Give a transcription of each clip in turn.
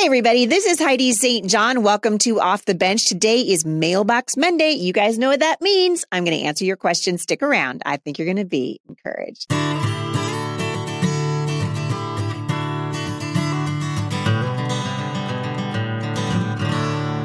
Hey, everybody, this is Heidi St. John. Welcome to Off the Bench. Today is Mailbox Monday. You guys know what that means. I'm going to answer your questions. Stick around. I think you're going to be encouraged. All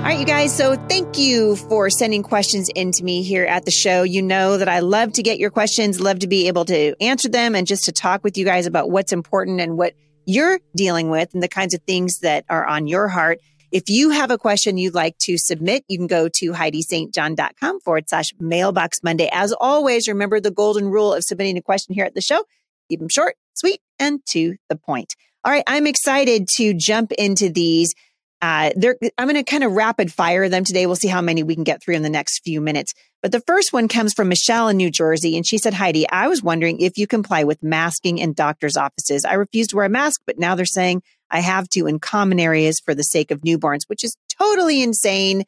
right, you guys. So thank you for sending questions in to me here at the show. You know that I love to get your questions, love to be able to answer them and just to talk with you guys about what's important and what you're dealing with and the kinds of things that are on your heart. If you have a question you'd like to submit, you can go to HeidiSt.John.com forward slash mailbox Monday. As always, remember the golden rule of submitting a question here at the show. Keep them short, sweet, and to the point. All right. I'm excited to jump into these. Uh, I'm going to kind of rapid fire them today. We'll see how many we can get through in the next few minutes. But the first one comes from Michelle in New Jersey. And she said, Heidi, I was wondering if you comply with masking in doctor's offices. I refuse to wear a mask, but now they're saying I have to in common areas for the sake of newborns, which is totally insane.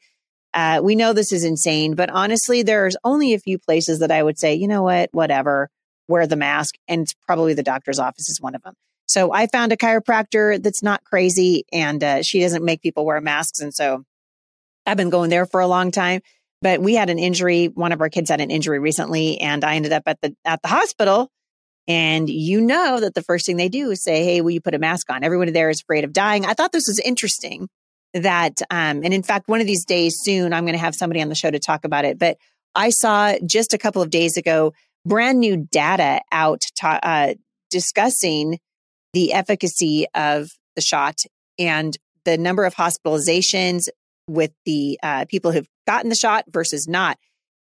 Uh, we know this is insane, but honestly, there's only a few places that I would say, you know what, whatever, wear the mask. And it's probably the doctor's office is one of them. So I found a chiropractor that's not crazy and uh, she doesn't make people wear masks. And so I've been going there for a long time. But we had an injury. One of our kids had an injury recently, and I ended up at the at the hospital. And you know that the first thing they do is say, "Hey, will you put a mask on?" Everyone there is afraid of dying. I thought this was interesting. That, um, and in fact, one of these days soon, I'm going to have somebody on the show to talk about it. But I saw just a couple of days ago brand new data out ta- uh, discussing the efficacy of the shot and the number of hospitalizations with the uh, people who've gotten the shot versus not.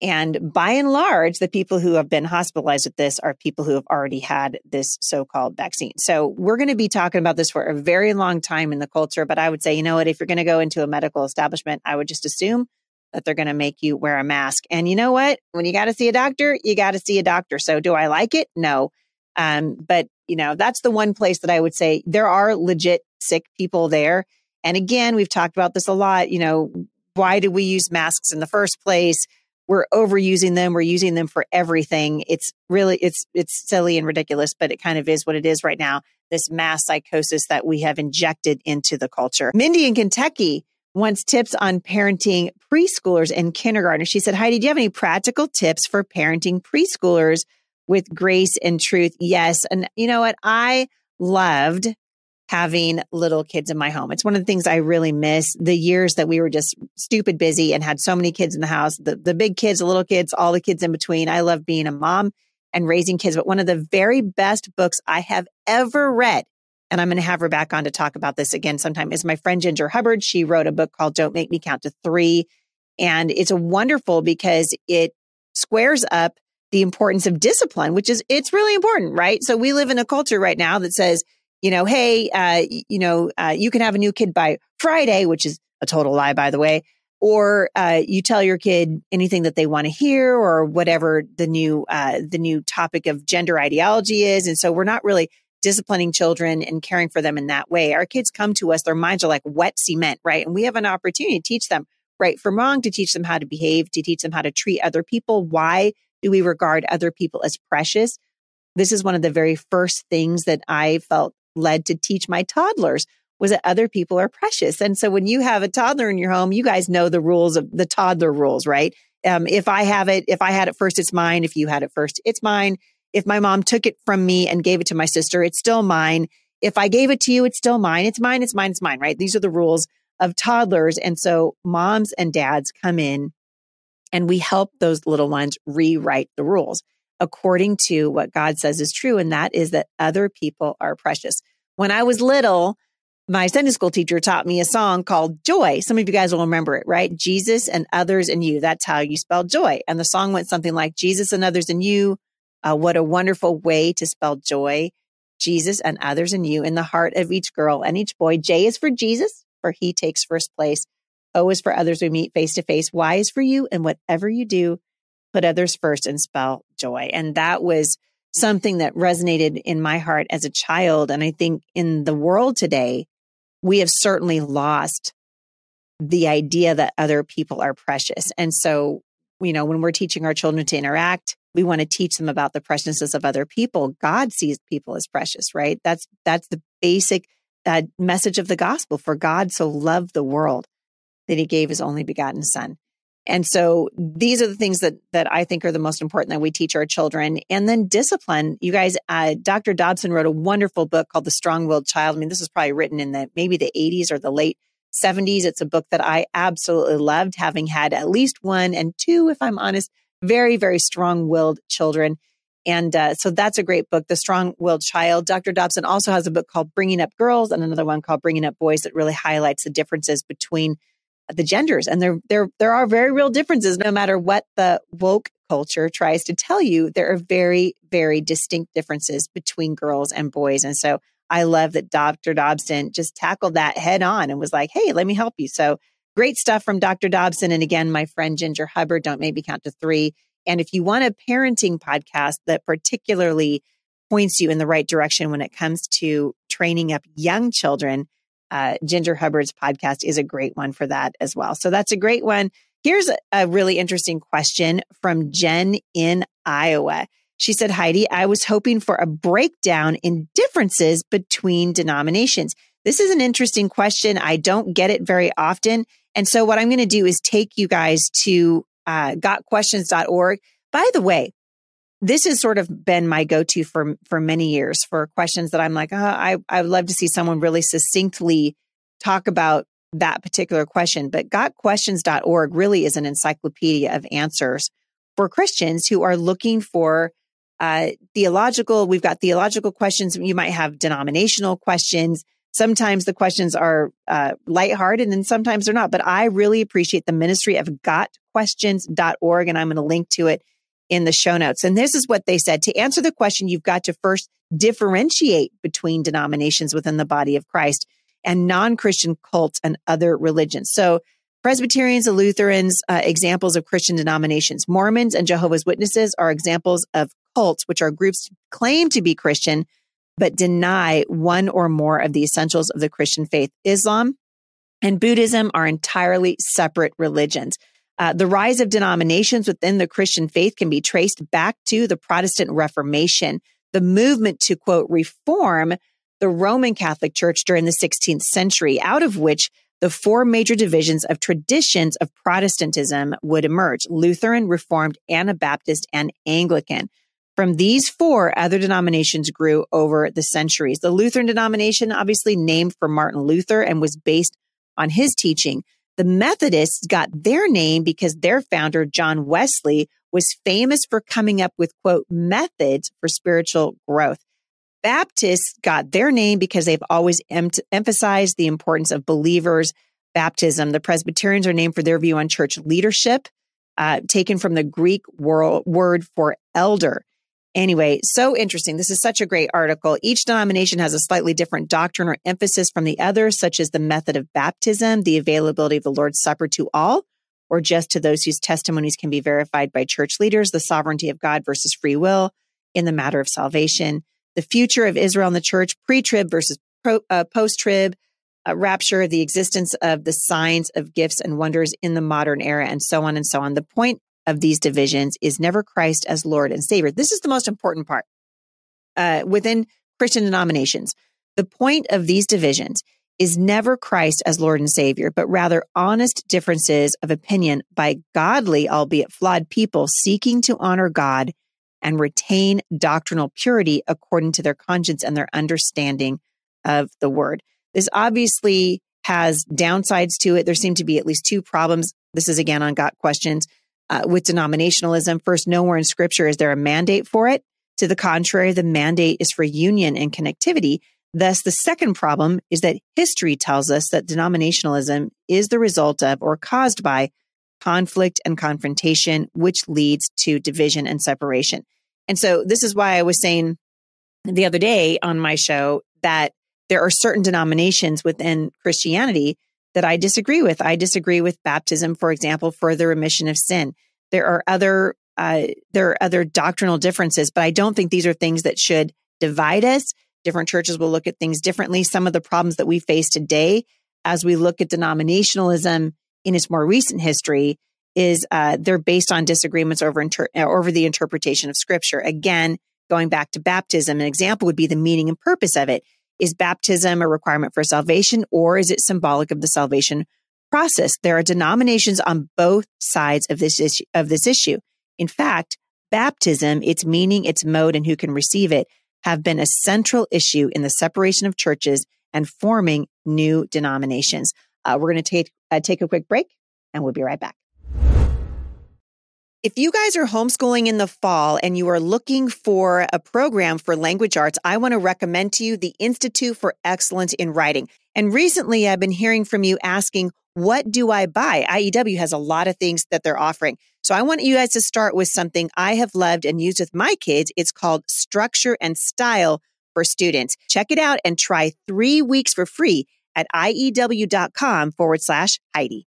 And by and large, the people who have been hospitalized with this are people who have already had this so called vaccine. So we're going to be talking about this for a very long time in the culture. But I would say, you know what, if you're going to go into a medical establishment, I would just assume that they're going to make you wear a mask. And you know what? When you got to see a doctor, you got to see a doctor. So do I like it? No. Um, but you know, that's the one place that I would say there are legit sick people there. And again, we've talked about this a lot. You know, why do we use masks in the first place? We're overusing them. We're using them for everything. It's really, it's, it's silly and ridiculous, but it kind of is what it is right now. This mass psychosis that we have injected into the culture. Mindy in Kentucky wants tips on parenting preschoolers and kindergartners. She said, Heidi, do you have any practical tips for parenting preschoolers with grace and truth? Yes. And you know what? I loved having little kids in my home. It's one of the things I really miss the years that we were just stupid busy and had so many kids in the house, the, the big kids, the little kids, all the kids in between. I love being a mom and raising kids. But one of the very best books I have ever read, and I'm going to have her back on to talk about this again sometime, is my friend Ginger Hubbard. She wrote a book called Don't Make Me Count to Three. And it's wonderful because it squares up the importance of discipline, which is, it's really important, right? So we live in a culture right now that says, you know, hey, uh, you know, uh, you can have a new kid by Friday, which is a total lie, by the way. Or uh, you tell your kid anything that they want to hear, or whatever the new uh, the new topic of gender ideology is, and so we're not really disciplining children and caring for them in that way. Our kids come to us; their minds are like wet cement, right? And we have an opportunity to teach them right from wrong, to teach them how to behave, to teach them how to treat other people. Why do we regard other people as precious? This is one of the very first things that I felt led to teach my toddlers was that other people are precious. And so when you have a toddler in your home, you guys know the rules of the toddler rules, right? Um, if I have it, if I had it first, it's mine. If you had it first, it's mine. If my mom took it from me and gave it to my sister, it's still mine. If I gave it to you, it's still mine. It's mine. It's mine. It's mine, right? These are the rules of toddlers. And so moms and dads come in and we help those little ones rewrite the rules according to what God says is true. And that is that other people are precious. When I was little, my Sunday school teacher taught me a song called Joy. Some of you guys will remember it, right? Jesus and others and you. That's how you spell joy. And the song went something like Jesus and others and you. Uh, what a wonderful way to spell joy. Jesus and others and you in the heart of each girl and each boy. J is for Jesus, for he takes first place. O is for others we meet face to face. Y is for you and whatever you do, put others first and spell joy. And that was something that resonated in my heart as a child. And I think in the world today, we have certainly lost the idea that other people are precious. And so, you know, when we're teaching our children to interact, we want to teach them about the preciousness of other people. God sees people as precious, right? That's, that's the basic uh, message of the gospel. For God so loved the world that he gave his only begotten son. And so these are the things that that I think are the most important that we teach our children. And then discipline. You guys, uh, Dr. Dobson wrote a wonderful book called The Strong-Willed Child. I mean, this was probably written in the maybe the 80s or the late 70s. It's a book that I absolutely loved, having had at least one and two, if I'm honest, very very strong-willed children. And uh, so that's a great book, The Strong Willed Child. Dr. Dobson also has a book called Bringing Up Girls and another one called Bringing Up Boys that really highlights the differences between the genders. And there, there, there are very real differences no matter what the woke culture tries to tell you. There are very, very distinct differences between girls and boys. And so I love that Dr. Dobson just tackled that head on and was like, hey, let me help you. So great stuff from Dr. Dobson. And again, my friend Ginger Hubbard, don't maybe count to three. And if you want a parenting podcast that particularly points you in the right direction when it comes to training up young children, uh, Ginger Hubbard's podcast is a great one for that as well. So that's a great one. Here's a, really interesting question from Jen in Iowa. She said, Heidi, I was hoping for a breakdown in differences between denominations. This is an interesting question. I don't get it very often. And so what I'm going to do is take you guys to uh, gotquestions.org. By the way, this has sort of been my go-to for for many years for questions that I'm like, oh, I I would love to see someone really succinctly talk about that particular question. But gotquestions.org really is an encyclopedia of answers for Christians who are looking for uh, theological. We've got theological questions. You might have denominational questions. Sometimes the questions are uh, lighthearted and sometimes they're not. But I really appreciate the ministry of gotquestions.org, and I'm going to link to it in the show notes. And this is what they said. To answer the question, you've got to first differentiate between denominations within the body of Christ and non-Christian cults and other religions. So Presbyterians and Lutherans, uh, examples of Christian denominations. Mormons and Jehovah's Witnesses are examples of cults, which are groups claim to be Christian, but deny one or more of the essentials of the Christian faith. Islam and Buddhism are entirely separate religions. Uh, the rise of denominations within the Christian faith can be traced back to the Protestant Reformation, the movement to quote, reform the Roman Catholic Church during the 16th century, out of which the four major divisions of traditions of Protestantism would emerge Lutheran, Reformed, Anabaptist, and Anglican. From these four, other denominations grew over the centuries. The Lutheran denomination, obviously named for Martin Luther and was based on his teaching. The Methodists got their name because their founder, John Wesley, was famous for coming up with quote methods for spiritual growth. Baptists got their name because they've always em- emphasized the importance of believers' baptism. The Presbyterians are named for their view on church leadership, uh, taken from the Greek wor- word for elder. Anyway, so interesting. This is such a great article. Each denomination has a slightly different doctrine or emphasis from the other, such as the method of baptism, the availability of the Lord's Supper to all, or just to those whose testimonies can be verified by church leaders, the sovereignty of God versus free will in the matter of salvation, the future of Israel and the church, pre trib versus uh, post trib, uh, rapture, the existence of the signs of gifts and wonders in the modern era, and so on and so on. The point of these divisions is never Christ as Lord and Savior. This is the most important part uh, within Christian denominations. The point of these divisions is never Christ as Lord and Savior, but rather honest differences of opinion by godly, albeit flawed people seeking to honor God and retain doctrinal purity according to their conscience and their understanding of the word. This obviously has downsides to it. There seem to be at least two problems. This is again on Got Questions uh, with denominationalism. First, nowhere in scripture is there a mandate for it. To the contrary, the mandate is for union and connectivity. Thus, the second problem is that history tells us that denominationalism is the result of or caused by conflict and confrontation, which leads to division and separation. And so, this is why I was saying the other day on my show that there are certain denominations within Christianity that I disagree with. I disagree with baptism, for example, for the remission of sin. There are other uh, there are other doctrinal differences, but I don't think these are things that should divide us. Different churches will look at things differently. Some of the problems that we face today, as we look at denominationalism in its more recent history, is uh, they're based on disagreements over inter- over the interpretation of Scripture. Again, going back to baptism, an example would be the meaning and purpose of it Is baptism a requirement for salvation or is it symbolic of the salvation process? There are denominations on both sides of this issue, of this issue. In fact, baptism, its meaning, its mode, and who can receive it have been a central issue in the separation of churches and forming new denominations. Uh, we're going to take uh, take a quick break, and we'll be right back. If you guys are homeschooling in the fall and you are looking for a program for language arts, I want to recommend to you the Institute for Excellence in Writing. And recently I've been hearing from you asking, what do I buy? IEW has a lot of things that they're offering. So I want you guys to start with something I have loved and used with my kids. It's called Structure and Style for Students. Check it out and try three weeks for free at IEW.com forward slash Heidi.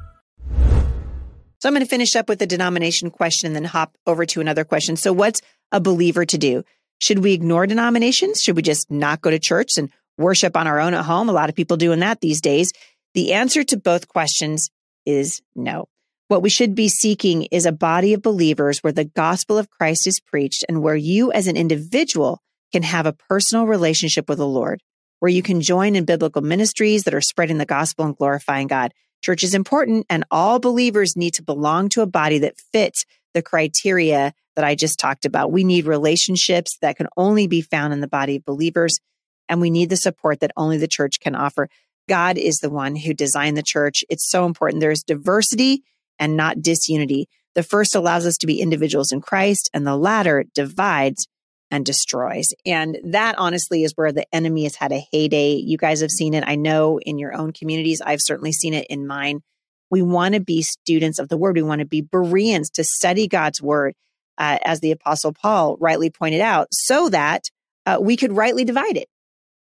So I'm going to finish up with the denomination question and then hop over to another question. So what's a believer to do? Should we ignore denominations? Should we just not go to church and worship on our own at home? A lot of people doing that these days. The answer to both questions is no. What we should be seeking is a body of believers where the gospel of Christ is preached and where you as an individual can have a personal relationship with the Lord, where you can join in biblical ministries that are spreading the gospel and glorifying God. Church is important and all believers need to belong to a body that fits the criteria that I just talked about. We need relationships that can only be found in the body of believers and we need the support that only the church can offer. God is the one who designed the church. It's so important. There's diversity and not disunity. The first allows us to be individuals in Christ and the latter divides and destroys. And that honestly is where the enemy has had a heyday. You guys have seen it. I know in your own communities. I've certainly seen it in mine. We want to be students of the word. We want to be Bereans to study God's word, uh, as the apostle Paul rightly pointed out, so that uh, we could rightly divide it.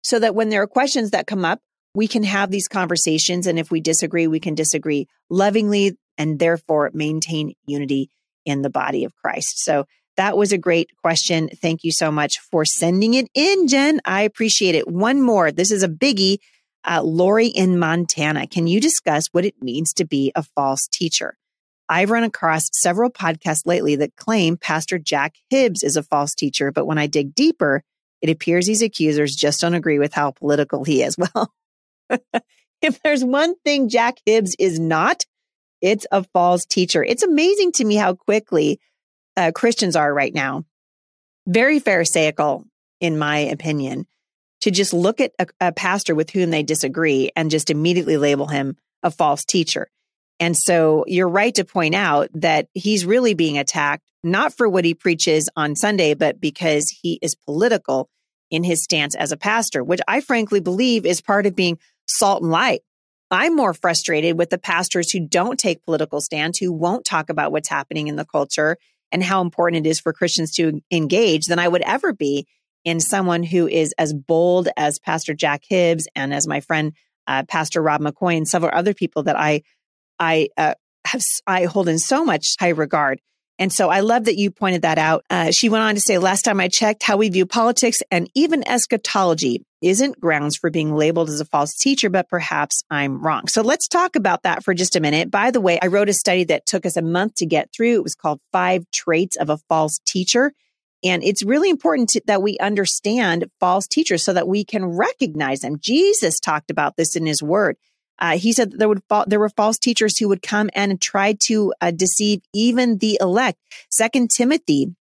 So that when there are questions that come up, we can have these conversations. And if we disagree, we can disagree lovingly and therefore maintain unity in the body of Christ. So that was a great question. Thank you so much for sending it in, Jen. I appreciate it. One more. This is a biggie. Uh, Lori in Montana. Can you discuss what it means to be a false teacher? I've run across several podcasts lately that claim Pastor Jack Hibbs is a false teacher, but when I dig deeper, it appears these accusers just don't agree with how political he is. Well, if there's one thing Jack Hibbs is not, it's a false teacher. It's amazing to me how quickly uh, Christians are right now, very Pharisaical, in my opinion, to just look at a, a pastor with whom they disagree and just immediately label him a false teacher. And so you're right to point out that he's really being attacked, not for what he preaches on Sunday, but because he is political in his stance as a pastor, which I frankly believe is part of being salt and light. I'm more frustrated with the pastors who don't take political stands, who won't talk about what's happening in the culture and how important it is for Christians to engage than I would ever be in someone who is as bold as Pastor Jack Hibbs and as my friend uh, Pastor Rob McCoy and several other people that I I uh, have I hold in so much high regard. And so I love that you pointed that out. Uh, she went on to say, last time I checked, how we view politics and even eschatology isn't grounds for being labeled as a false teacher, but perhaps I'm wrong. So let's talk about that for just a minute. By the way, I wrote a study that took us a month to get through. It was called Five Traits of a False Teacher. And it's really important to, that we understand false teachers so that we can recognize them. Jesus talked about this in his word. Uh, he said there would fa- there were false teachers who would come and try to uh, deceive even the elect. Second Timothy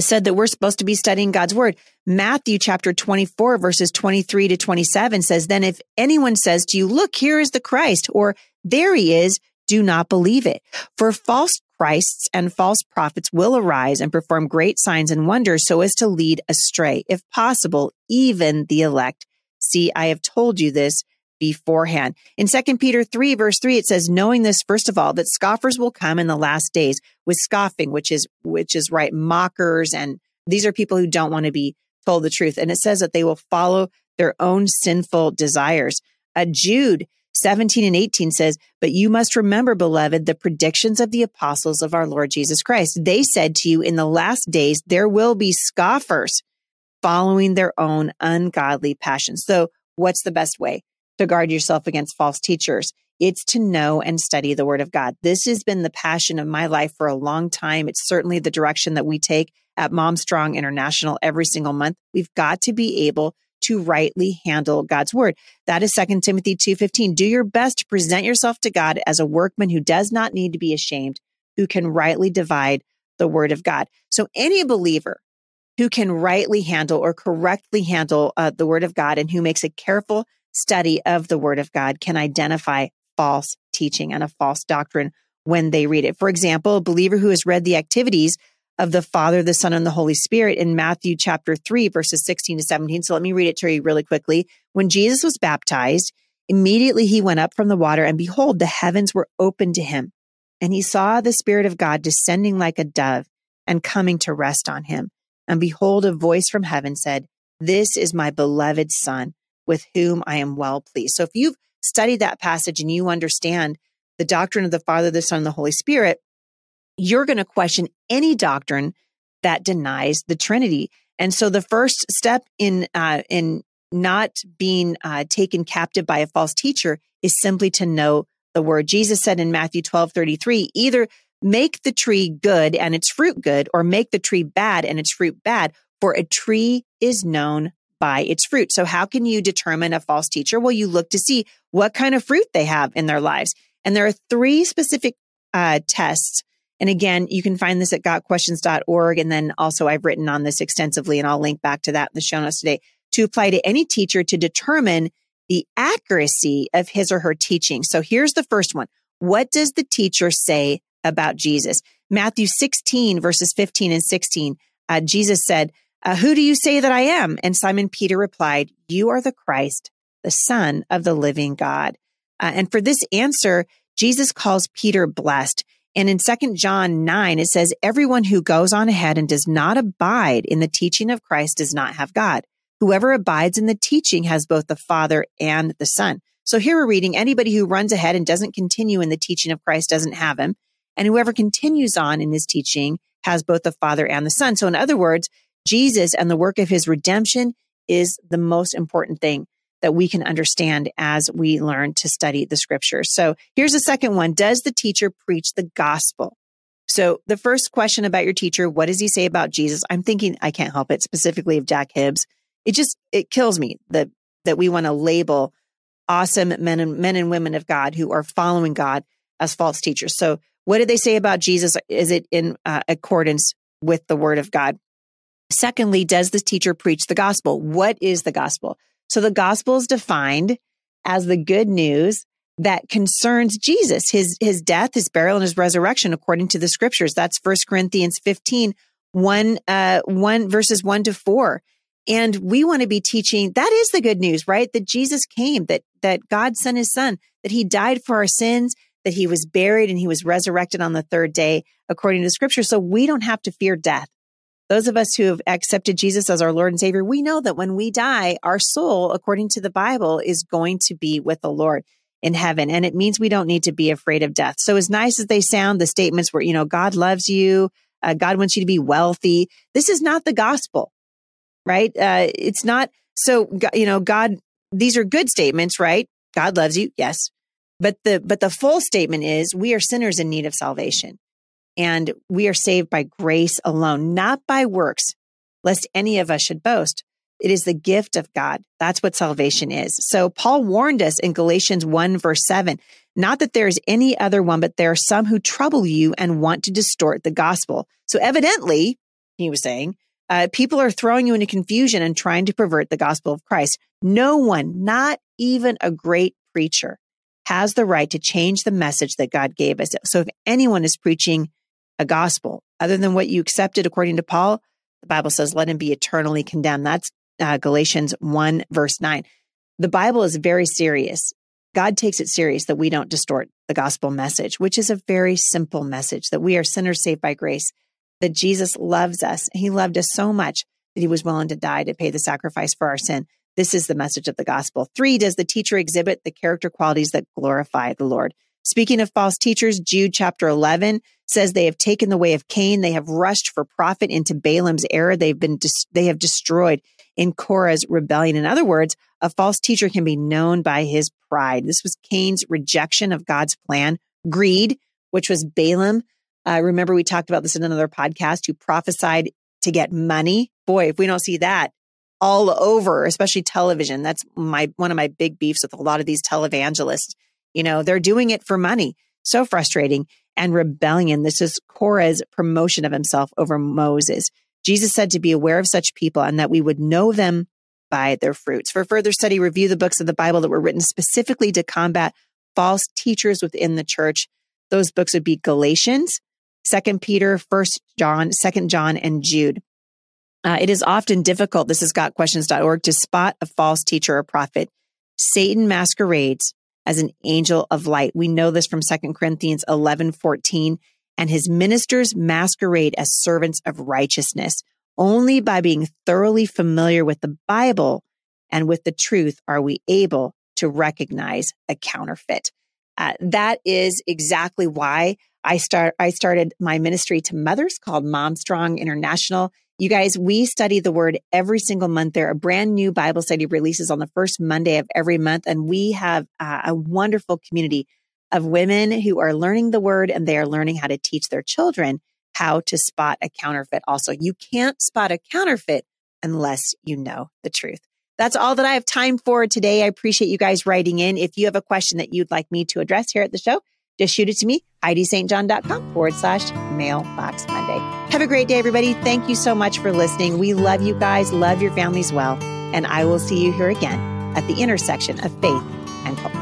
said that we're supposed to be studying God's word. Matthew chapter 24 verses 23 to 27 says, then if anyone says to you, look, here is the Christ or there he is, do not believe it. For false Christs and false prophets will arise and perform great signs and wonders so as to lead astray, if possible, even the elect. See, I have told you this beforehand. In 2 Peter 3 verse 3 it says knowing this first of all that scoffers will come in the last days with scoffing which is which is right mockers and these are people who don't want to be told the truth and it says that they will follow their own sinful desires. Uh, Jude 17 and 18 says, But you must remember, beloved, the predictions of the apostles of our Lord Jesus Christ. They said to you, In the last days, there will be scoffers following their own ungodly passions. So, what's the best way to guard yourself against false teachers? It's to know and study the word of God. This has been the passion of my life for a long time. It's certainly the direction that we take at Mom Strong International every single month. We've got to be able to rightly handle God's word. That is 2 Timothy 2:15. Do your best to present yourself to God as a workman who does not need to be ashamed, who can rightly divide the word of God. So any believer who can rightly handle or correctly handle uh, the word of God and who makes a careful study of the word of God can identify false teaching and a false doctrine when they read it. For example, a believer who has read the activities of the Father, the Son, and the Holy Spirit in Matthew chapter 3, verses 16 to 17. So let me read it to you really quickly. When Jesus was baptized, immediately he went up from the water, and behold, the heavens were opened to him. And he saw the Spirit of God descending like a dove and coming to rest on him. And behold, a voice from heaven said, This is my beloved Son, with whom I am well pleased. So if you've studied that passage and you understand the doctrine of the Father, the Son, and the Holy Spirit, you're going to question any doctrine that denies the Trinity. And so the first step in uh, in not being uh, taken captive by a false teacher is simply to know the word. Jesus said in Matthew 12, 33, either make the tree good and its fruit good, or make the tree bad and its fruit bad, for a tree is known by its fruit. So how can you determine a false teacher? Well, you look to see what kind of fruit they have in their lives. And there are three specific uh, tests and again, you can find this at gotquestions.org. And then also I've written on this extensively and I'll link back to that in the show notes today to apply to any teacher to determine the accuracy of his or her teaching. So here's the first one. What does the teacher say about Jesus? Matthew 16 verses 15 and 16. Uh, Jesus said, uh, who do you say that I am? And Simon Peter replied, you are the Christ, the son of the living God. Uh, and for this answer, Jesus calls Peter blessed. And in Second John 9, it says, everyone who goes on ahead and does not abide in the teaching of Christ does not have God. Whoever abides in the teaching has both the Father and the Son. So here we're reading anybody who runs ahead and doesn't continue in the teaching of Christ doesn't have him. And whoever continues on in his teaching has both the Father and the Son. So in other words, Jesus and the work of his redemption is the most important thing that we can understand as we learn to study the scriptures. So here's the second one. Does the teacher preach the gospel? So the first question about your teacher, what does he say about Jesus? I'm thinking, I can't help it, specifically of Jack Hibbs. It just, it kills me that, that we want to label awesome men and men and women of God who are following God as false teachers. So what did they say about Jesus? Is it in uh, accordance with the word of God? Secondly, does the teacher preach the gospel? What is the gospel? So the gospel is defined as the good news that concerns Jesus, his, his death, his burial, and his resurrection according to the scriptures. That's First Corinthians 15, 1, uh, 1 verses 1 to 4. And we want to be teaching that is the good news, right? That Jesus came, that, that God sent his son, that he died for our sins, that he was buried and he was resurrected on the third day according to scripture. So we don't have to fear death those of us who have accepted Jesus as our Lord and Savior, we know that when we die, our soul, according to the Bible, is going to be with the Lord in heaven. And it means we don't need to be afraid of death. So as nice as they sound, the statements where, you know, God loves you, uh, God wants you to be wealthy. This is not the gospel, right? Uh, it's not so, you know, God, these are good statements, right? God loves you. Yes. But the, but the full statement is we are sinners in need of salvation and we are saved by grace alone, not by works, lest any of us should boast. It is the gift of God. That's what salvation is. So Paul warned us in Galatians 1 verse 7, not that there is any other one, but there are some who trouble you and want to distort the gospel. So evidently, he was saying, uh, people are throwing you into confusion and trying to pervert the gospel of Christ. No one, not even a great preacher, has the right to change the message that God gave us. So if anyone is preaching a gospel other than what you accepted according to Paul, the Bible says, let him be eternally condemned. That's uh, Galatians 1, verse 9. The Bible is very serious. God takes it serious that we don't distort the gospel message, which is a very simple message that we are sinners saved by grace, that Jesus loves us. He loved us so much that he was willing to die to pay the sacrifice for our sin. This is the message of the gospel. Three, does the teacher exhibit the character qualities that glorify the Lord? Speaking of false teachers, Jude chapter 11 says they have taken the way of Cain. They have rushed for profit into Balaam's error. They've been, dis- they have destroyed in Korah's rebellion. In other words, a false teacher can be known by his pride. This was Cain's rejection of God's plan, greed, which was Balaam. Uh, remember, we talked about this in another podcast who prophesied to get money. Boy, if we don't see that all over, especially television, that's my, one of my big beefs with a lot of these televangelists. You know, they're doing it for money. So frustrating and rebellion. This is Korah's promotion of himself over Moses. Jesus said to be aware of such people and that we would know them by their fruits. For further study, review the books of the Bible that were written specifically to combat false teachers within the church. Those books would be Galatians, Second Peter, First John, Second John, and Jude. Uh, it is often difficult, this is gotquestions.org, to spot a false teacher or prophet. Satan masquerades as an angel of light. We know this from 2 Corinthians 11, 14. And his ministers masquerade as servants of righteousness. Only by being thoroughly familiar with the Bible and with the truth are we able to recognize a counterfeit. Uh, that is exactly why I start I started my ministry to mothers called Mom Strong International. You guys, we study the word every single month. There a brand new Bible study releases on the first Monday of every month, and we have uh, a wonderful community of women who are learning the word and they are learning how to teach their children how to spot a counterfeit. Also, you can't spot a counterfeit unless you know the truth. That's all that I have time for today. I appreciate you guys writing in. If you have a question that you'd like me to address here at the show, just shoot it to me, HeidiSt.John.com forward slash mailbox Monday. Have a great day, everybody. Thank you so much for listening. We love you guys, love your families well, and I will see you here again at the intersection of faith and culture.